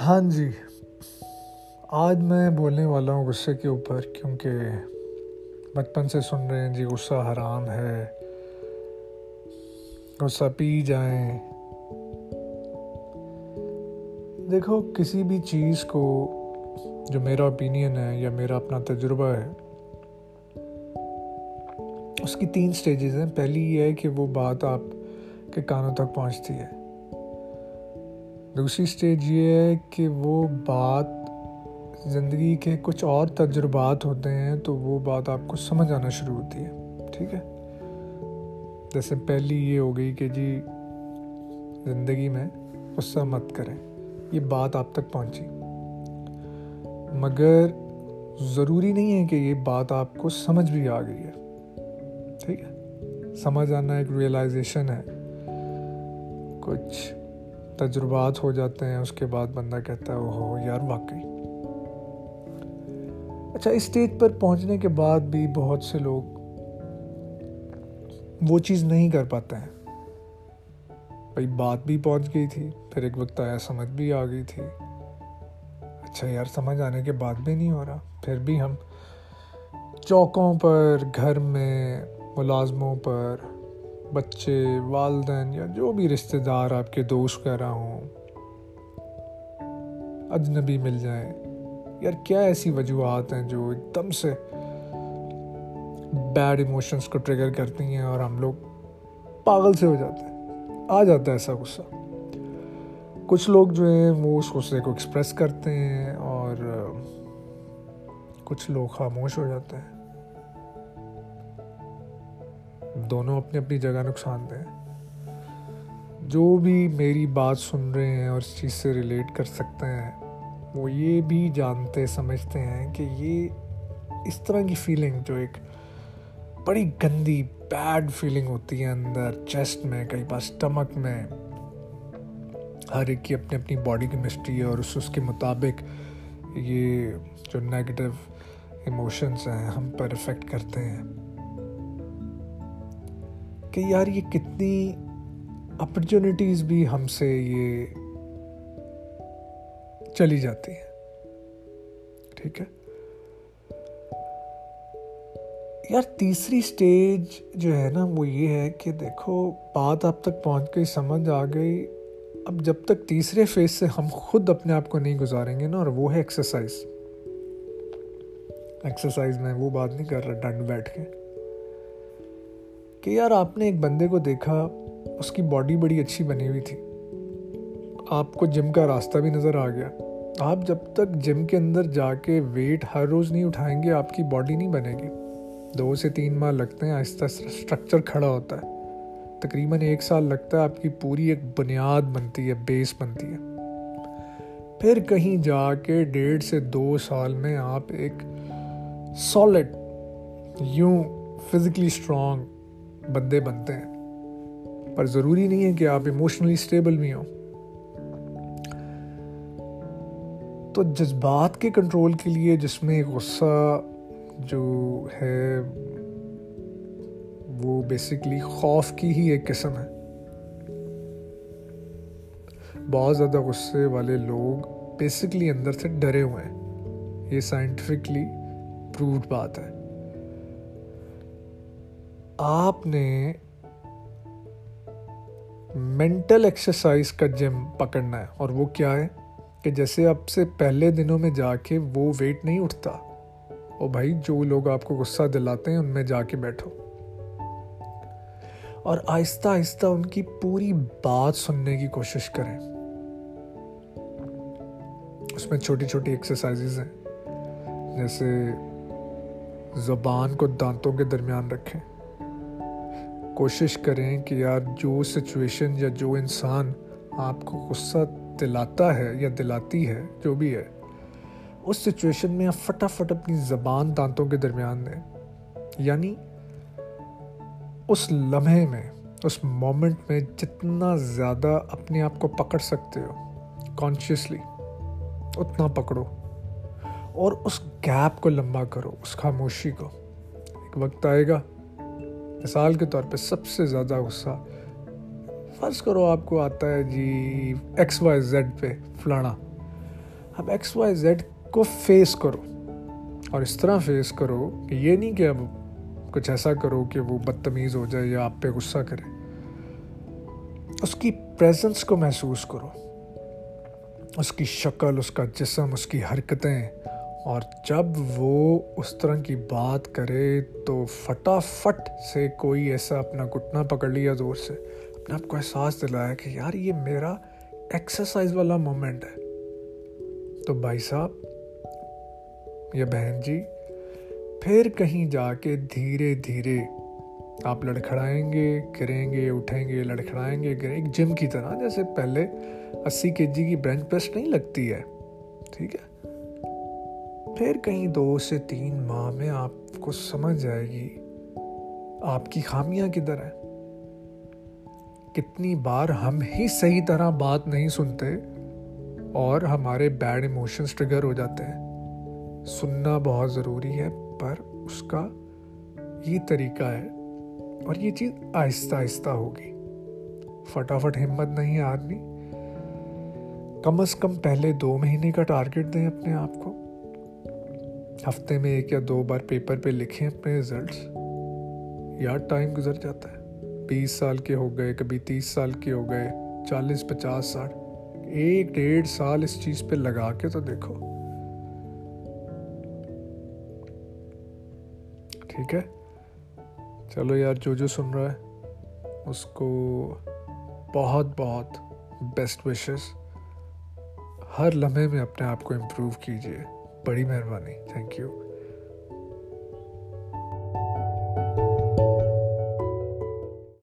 ہاں جی۔ آج میں بولنے والا ہوں غصے کے اوپر، کیونکہ بچپن سے سن رہے ہیں۔ جی غصہ حرام ہے۔ غصہ پی جائیں۔ دیکھو، کسی بھی چیز کو جو میرا اوپینین ہے یا میرا اپنا تجربہ ہے، اس کی تین سٹیجز ہیں۔ پہلی یہ ہے کہ وہ بات آپ کے کانوں تک پہنچتی ہے۔ دوسری سٹیج یہ ہے کہ وہ بات زندگی کے کچھ اور تجربات ہوتے ہیں تو وہ بات آپ کو سمجھ آنا شروع ہوتی ہے، ٹھیک ہے؟ جیسے پہلی یہ ہو گئی کہ جی زندگی میں غصہ مت کریں، یہ بات آپ تک پہنچی۔ مگر ضروری نہیں ہے کہ یہ بات آپ کو سمجھ بھی آ گئی ہے، ٹھیک ہے؟ سمجھ آنا ایک ریئلائزیشن ہے۔ کچھ تجربات ہو جاتے ہیں، اس کے بعد بندہ کہتا ہے ہو یار واقعی۔ اچھا اسٹیج پر پہنچنے کے بعد بھی بہت سے لوگ وہ چیز نہیں کر پاتے ہیں۔ بھائی، بات بھی پہنچ گئی تھی، پھر ایک وقت آیا، سمجھ بھی آ گئی تھی۔ اچھا یار، سمجھ آنے کے بعد بھی نہیں ہو رہا۔ پھر بھی ہم چوکوں پر، گھر میں، ملازموں پر بچے، والدین یا جو بھی رشتہ دار آپ کے دوست کہہ رہا ہوں، اجنبی مل جائیں۔ یار کیا ایسی وجوہات ہیں جو ایک دم سے بیڈ ایموشنس کو ٹریگر کرتی ہیں اور ہم لوگ پاگل سے ہو جاتے ہیں؟ آ جاتا ہے ایسا غصہ۔ کچھ لوگ جو ہیں وہ اس غصے کو ایکسپریس کرتے ہیں اور کچھ لوگ خاموش ہو جاتے ہیں۔ دونوں اپنی اپنی جگہ نقصان دہ جو بھی میری بات سن رہے ہیں اور اس چیز سے ریلیٹ کر سکتے ہیں، وہ یہ بھی جانتے، سمجھتے ہیں کہ یہ اس طرح کی فیلنگ جو ایک بڑی گندی بیڈ فیلنگ ہوتی ہے اندر چیسٹ میں کئی بار اسٹمک میں، ہر ایک کی اپنی اپنی باڈی کیمسٹری ہے اور اس اس کے مطابق یہ جو نیگیٹو ایموشنس ہیں، ہم پر افیکٹ کرتے ہیں۔ کہ یار یہ کتنی اپرچونیٹیز بھی ہم سے یہ چلی جاتی ہیں۔ ٹھیک ہے؟ یار تیسری سٹیج جو ہے نا وہ یہ ہے کہ دیکھو، بات آپ تک پہنچ گئی، سمجھ آ گئی۔ اب جب تک تیسرے فیز سے ہم خود اپنے آپ کو نہیں گزاریں گے نا، اور وہ ہے ایکسرسائز ایکسرسائز میں وہ بات نہیں کر رہا، ڈنڈ بیٹھ کے۔ کہ یار آپ نے ایک بندے کو دیکھا، اس کی باڈی بڑی اچھی بنی ہوئی تھی۔ آپ کو جم کا راستہ بھی نظر آ گیا۔ آپ جب تک جم کے اندر جا کے ویٹ ہر روز نہیں اٹھائیں گے، آپ کی باڈی نہیں بنے گی۔ دو سے تین ماہ لگتے ہیں، آہستہ اسٹرکچر کھڑا ہوتا ہے۔ تقریباً ایک سال لگتا ہے، آپ کی پوری ایک بنیاد بنتی ہے بیس بنتی ہے۔ پھر کہیں جا کے ڈیڑھ سے دو سال میں آپ ایک سالڈ یوں فزیکلی اسٹرانگ بندے بنتے ہیں۔ پر ضروری نہیں ہے کہ آپ ایموشنلی اسٹیبل بھی ہوں۔ تو جذبات کے کنٹرول کے لیے جس میں غصہ جو ہے، وہ بیسکلی خوف کی ہی ایک قسم ہے۔ بہت زیادہ غصے والے لوگ بیسکلی اندر سے ڈرے ہوئے ہیں۔ یہ سائنٹیفکلی پرووڈ بات ہے۔ آپ نے مینٹل ایکسرسائز کا جم پکڑنا ہے اور وہ کیا ہے کہ جیسے اب سے پہلے دنوں میں جا کے وہ ویٹ نہیں اٹھتا اور بھائی جو لوگ آپ کو غصہ دلاتے ہیں، ان میں جا کے بیٹھو۔ اور آہستہ آہستہ ان کی پوری بات سننے کی کوشش کریں۔ اس میں چھوٹی چھوٹی ایکسرسائزز ہیں، جیسے زبان کو دانتوں کے درمیان رکھیں۔ کوشش کریں کہ یار جو سچویشن یا جو انسان آپ کو غصہ دلاتا ہے یا دلاتی ہے، جو بھی ہے، اس سچویشن میں آپ فٹافٹ اپنی زبان دانتوں کے درمیان دیں۔ یعنی اس لمحے میں، اس مومنٹ میں جتنا زیادہ اپنے آپ کو پکڑ سکتے ہو کانشیسلی اتنا پکڑو۔ اور اس گیپ کو لمبا کرو، اس خاموشی کو۔ ایک وقت آئے گا مثال کے طور پہ سب سے زیادہ غصہ۔ فرض کرو آپ کو آتا ہے جی ایکس وائی زیڈ پہ فلانا۔ اب ایکس وائی زیڈ کو فیس کرو۔ اور اس طرح فیس کرو کہ یہ نہیں کہ اب کچھ ایسا کرو کہ وہ بدتمیز ہو جائے یا آپ پہ غصہ کرے۔ اس کی پریزنس کو محسوس کرو۔ اس کی شکل، اس کا جسم، اس کی حرکتیں۔ اور جب وہ اس طرح کی بات کرے تو فٹافٹ سے کوئی ایسا اپنا گھٹنا پکڑ لیا زور سے۔ اپنے آپ کو احساس دلایا کہ یار یہ میرا ایکسرسائز والا مومنٹ ہے۔ تو بھائی صاحب، یا بہن جی پھر کہیں جا کے دھیرے دھیرے آپ لڑکھڑائیں گے، گریں گے، اٹھیں گے، لڑکھڑائیں گے، گریں ایک جم کی طرح، جیسے پہلے اسی کے جی کی بینچ پریس نہیں لگتی ہے۔ ٹھیک ہے؟ پھر کہیں دو سے تین ماہ میں آپ کو سمجھ جائے گی، آپ کی خامیاں کدھر ہیں؟ کتنی بار ہم ہی صحیح طرح بات نہیں سنتے اور ہمارے بیڈ ایموشنس ٹریگر ہو جاتے ہیں۔ سننا بہت ضروری ہے، پر اس کا یہ طریقہ ہے اور یہ چیز آہستہ آہستہ ہوگی۔ فٹافٹ ہمت نہیں آدمی۔ کم از کم پہلے دو مہینے کا ٹارگیٹ دیں اپنے آپ کو۔ ہفتے میں ایک یا دو بار پیپر پہ لکھیں اپنے رزلٹس یار ٹائم گزر جاتا ہے۔ بیس سال کے ہو گئے، کبھی تیس سال کے ہو گئے، چالیس، پچاس ساٹھ ایک ڈیڑھ سال اس چیز پہ لگا کے تو دیکھو۔ ٹھیک ہے؟ چلو یار، جو جو سن رہا ہے، اس کو بہت بہت بیسٹ وشز ہر لمحے میں اپنے آپ کو امپروو کیجیے۔ بڑی مہربانی تھینک یو